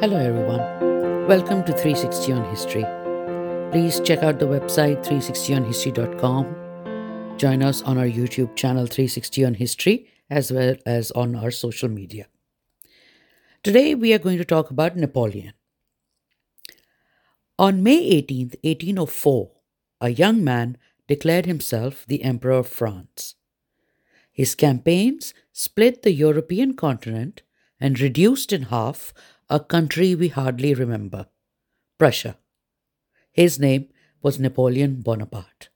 Hello, everyone. Welcome to 360 on History. Please check out the website 360onhistory.com. Join us on our YouTube channel 360 on History as well as on our social media. Today, we are going to talk about Napoleon. On May 18, 1804, a young man declared himself the Emperor of France. His campaigns split the European continent and reduced in half a country we hardly remember Prussia. His name was Napoleon Bonaparte.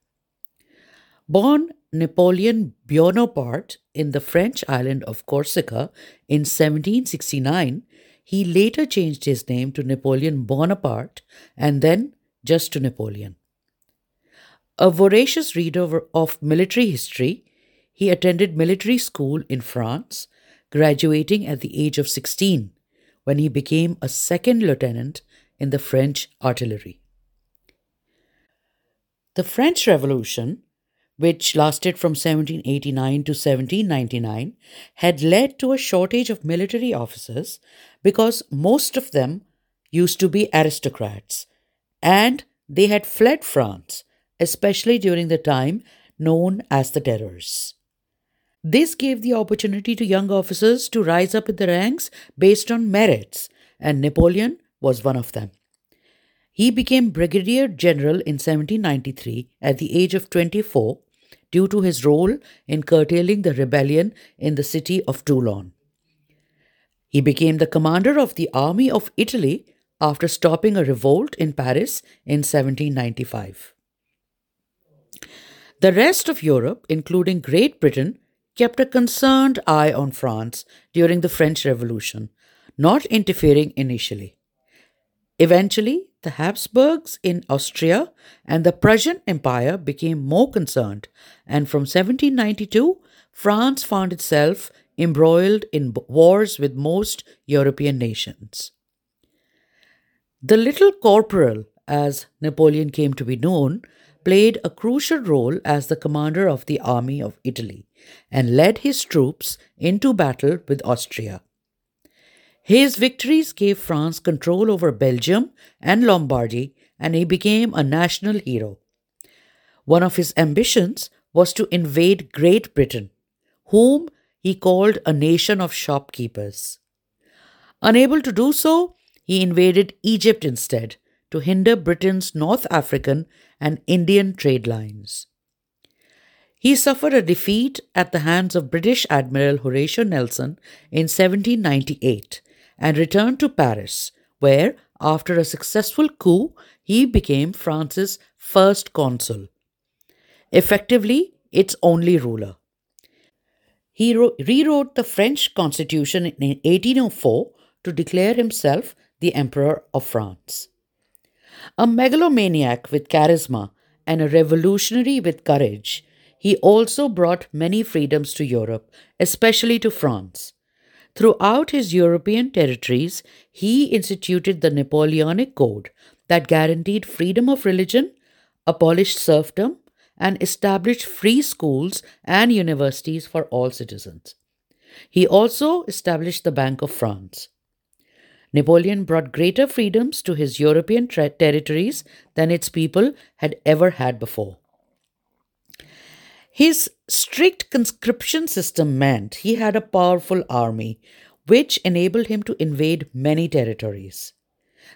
Born Napoleon Bonaparte in the French island of Corsica in 1769, he later changed his name to Napoleon Bonaparte and then just to Napoleon. A voracious reader of military history, he attended military school in France, graduating at the age of 16 when he became a second lieutenant in the French artillery. The French Revolution, which lasted from 1789 to 1799, had led to a shortage of military officers because most of them used to be aristocrats and they had fled France, especially during the time known as the Terrors. This gave the opportunity to young officers to rise up in the ranks based on merits, and Napoleon was one of them. He became Brigadier General in 1793 at the age of 24 due to his role in curtailing the rebellion in the city of Toulon. He became the commander of the Army of Italy after stopping a revolt in Paris in 1795. The rest of Europe, including Great Britain, kept a concerned eye on France during the French Revolution, not interfering initially. Eventually, the Habsburgs in Austria and the Prussian Empire became more concerned, and from 1792, France found itself embroiled in wars with most European nations. The Little Corporal, as Napoleon came to be known, played a crucial role as the commander of the army of Italy and led his troops into battle with Austria. His victories gave France control over Belgium and Lombardy, and he became a national hero. One of his ambitions was to invade Great Britain, whom he called a nation of shopkeepers. Unable to do so, he invaded Egypt instead to hinder Britain's North African and Indian trade lines. He suffered a defeat at the hands of British Admiral Horatio Nelson in 1798 and returned to Paris, where, after a successful coup, he became France's first consul, effectively its only ruler. He rewrote the French constitution in 1804 to declare himself the Emperor of France. A megalomaniac with charisma and a revolutionary with courage, he also brought many freedoms to Europe, especially to France. Throughout his European territories, he instituted the Napoleonic Code that guaranteed freedom of religion, abolished serfdom, and established free schools and universities for all citizens. He also established the Bank of France. Napoleon brought greater freedoms to his European ter- territories than its people had ever had before. His strict conscription system meant he had a powerful army, which enabled him to invade many territories.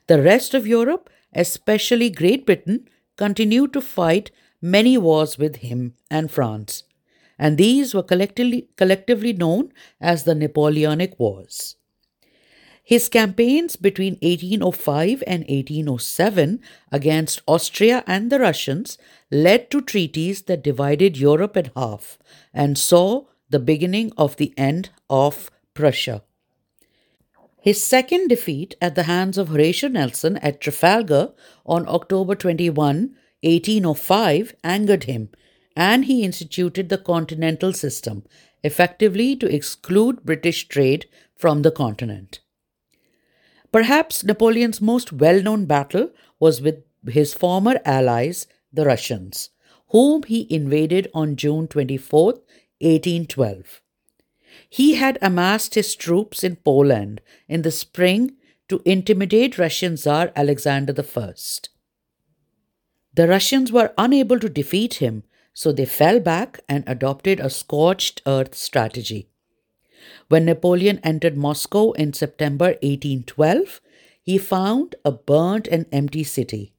The rest of Europe, especially Great Britain, continued to fight many wars with him and France, and these were collectively, collectively known as the Napoleonic Wars. His campaigns between 1805 and 1807 against Austria and the Russians led to treaties that divided Europe in half and saw the beginning of the end of Prussia. His second defeat at the hands of Horatio Nelson at Trafalgar on October 21, 1805, angered him, and he instituted the Continental System, effectively to exclude British trade from the continent. Perhaps Napoleon's most well known battle was with his former allies, the Russians, whom he invaded on June 24, 1812. He had amassed his troops in Poland in the spring to intimidate Russian Tsar Alexander I. The Russians were unable to defeat him, so they fell back and adopted a scorched earth strategy. When Napoleon entered Moscow in September 1812, he found a burnt and empty city.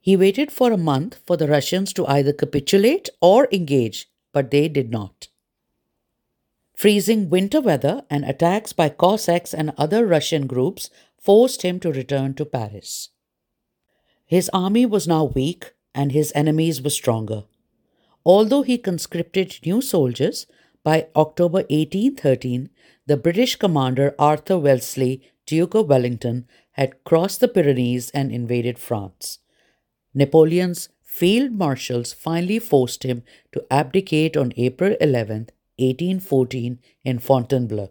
He waited for a month for the Russians to either capitulate or engage, but they did not. Freezing winter weather and attacks by Cossacks and other Russian groups forced him to return to Paris. His army was now weak and his enemies were stronger. Although he conscripted new soldiers, by October 1813, the British commander Arthur Wellesley, Duke of Wellington, had crossed the Pyrenees and invaded France. Napoleon's field marshals finally forced him to abdicate on April 11, 1814, in Fontainebleau.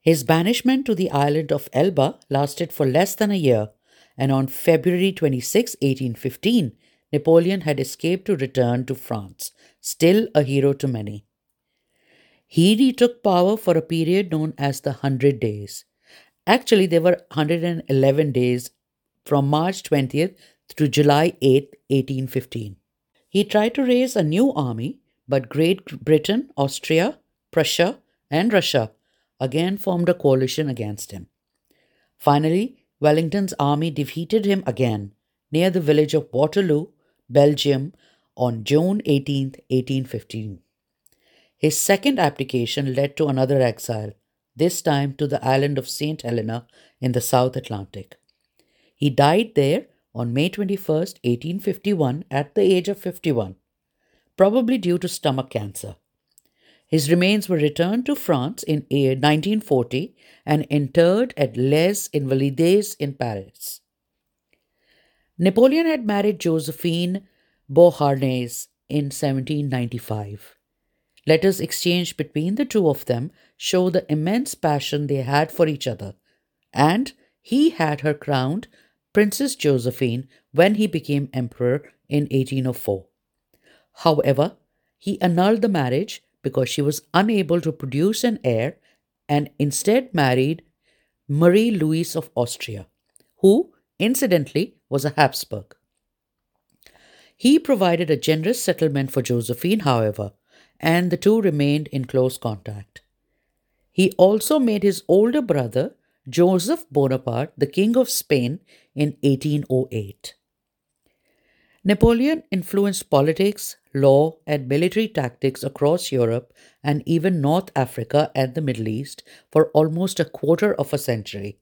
His banishment to the island of Elba lasted for less than a year, and on February 26, 1815, Napoleon had escaped to return to France, still a hero to many. He retook power for a period known as the Hundred Days. Actually, there were 111 days from March 20th to July 8, 1815. He tried to raise a new army, but Great Britain, Austria, Prussia, and Russia again formed a coalition against him. Finally, Wellington's army defeated him again near the village of Waterloo, Belgium, on June 18, 1815. His second abdication led to another exile, this time to the island of St. Helena in the South Atlantic. He died there on May 21, 1851, at the age of 51, probably due to stomach cancer. His remains were returned to France in 1940 and interred at Les Invalides in Paris. Napoleon had married Josephine Beauharnais in 1795. Letters exchanged between the two of them show the immense passion they had for each other, and he had her crowned Princess Josephine when he became emperor in 1804. However, he annulled the marriage because she was unable to produce an heir and instead married Marie Louise of Austria, who, incidentally, was a Habsburg. He provided a generous settlement for Josephine, however, and the two remained in close contact. He also made his older brother Joseph Bonaparte the King of Spain in 1808. Napoleon influenced politics, law, and military tactics across Europe and even North Africa and the Middle East for almost a quarter of a century.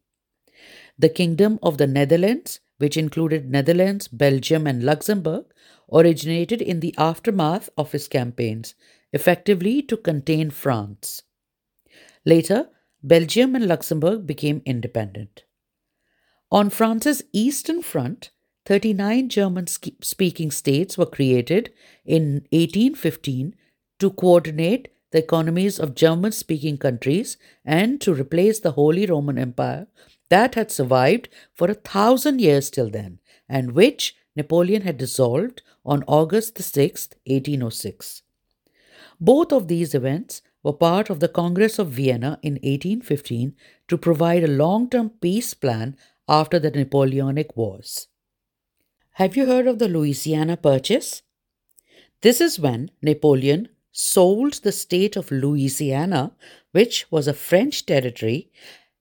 The Kingdom of the Netherlands, which included Netherlands, Belgium, and Luxembourg, originated in the aftermath of his campaigns, effectively to contain France. Later, Belgium and Luxembourg became independent. On France's eastern front, 39 German speaking states were created in 1815 to coordinate the economies of German speaking countries and to replace the Holy Roman Empire that had survived for a thousand years till then and which Napoleon had dissolved on August 6, 1806. Both of these events were part of the Congress of Vienna in 1815 to provide a long term peace plan after the Napoleonic Wars. Have you heard of the Louisiana Purchase? This is when Napoleon sold the state of Louisiana, which was a French territory,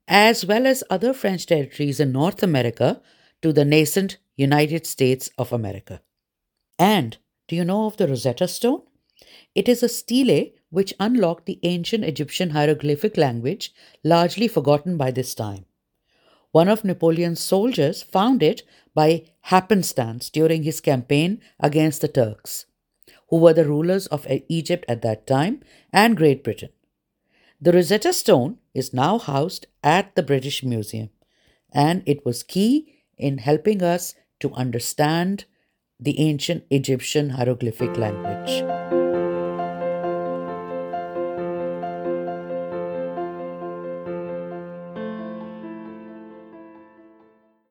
as well as other French territories in North America, to the nascent United States of America. And do you know of the Rosetta Stone? It is a stele which unlocked the ancient Egyptian hieroglyphic language, largely forgotten by this time. One of Napoleon's soldiers found it by happenstance during his campaign against the Turks, who were the rulers of Egypt at that time and Great Britain. The Rosetta Stone is now housed at the British Museum, and it was key in helping us to understand the ancient Egyptian hieroglyphic language.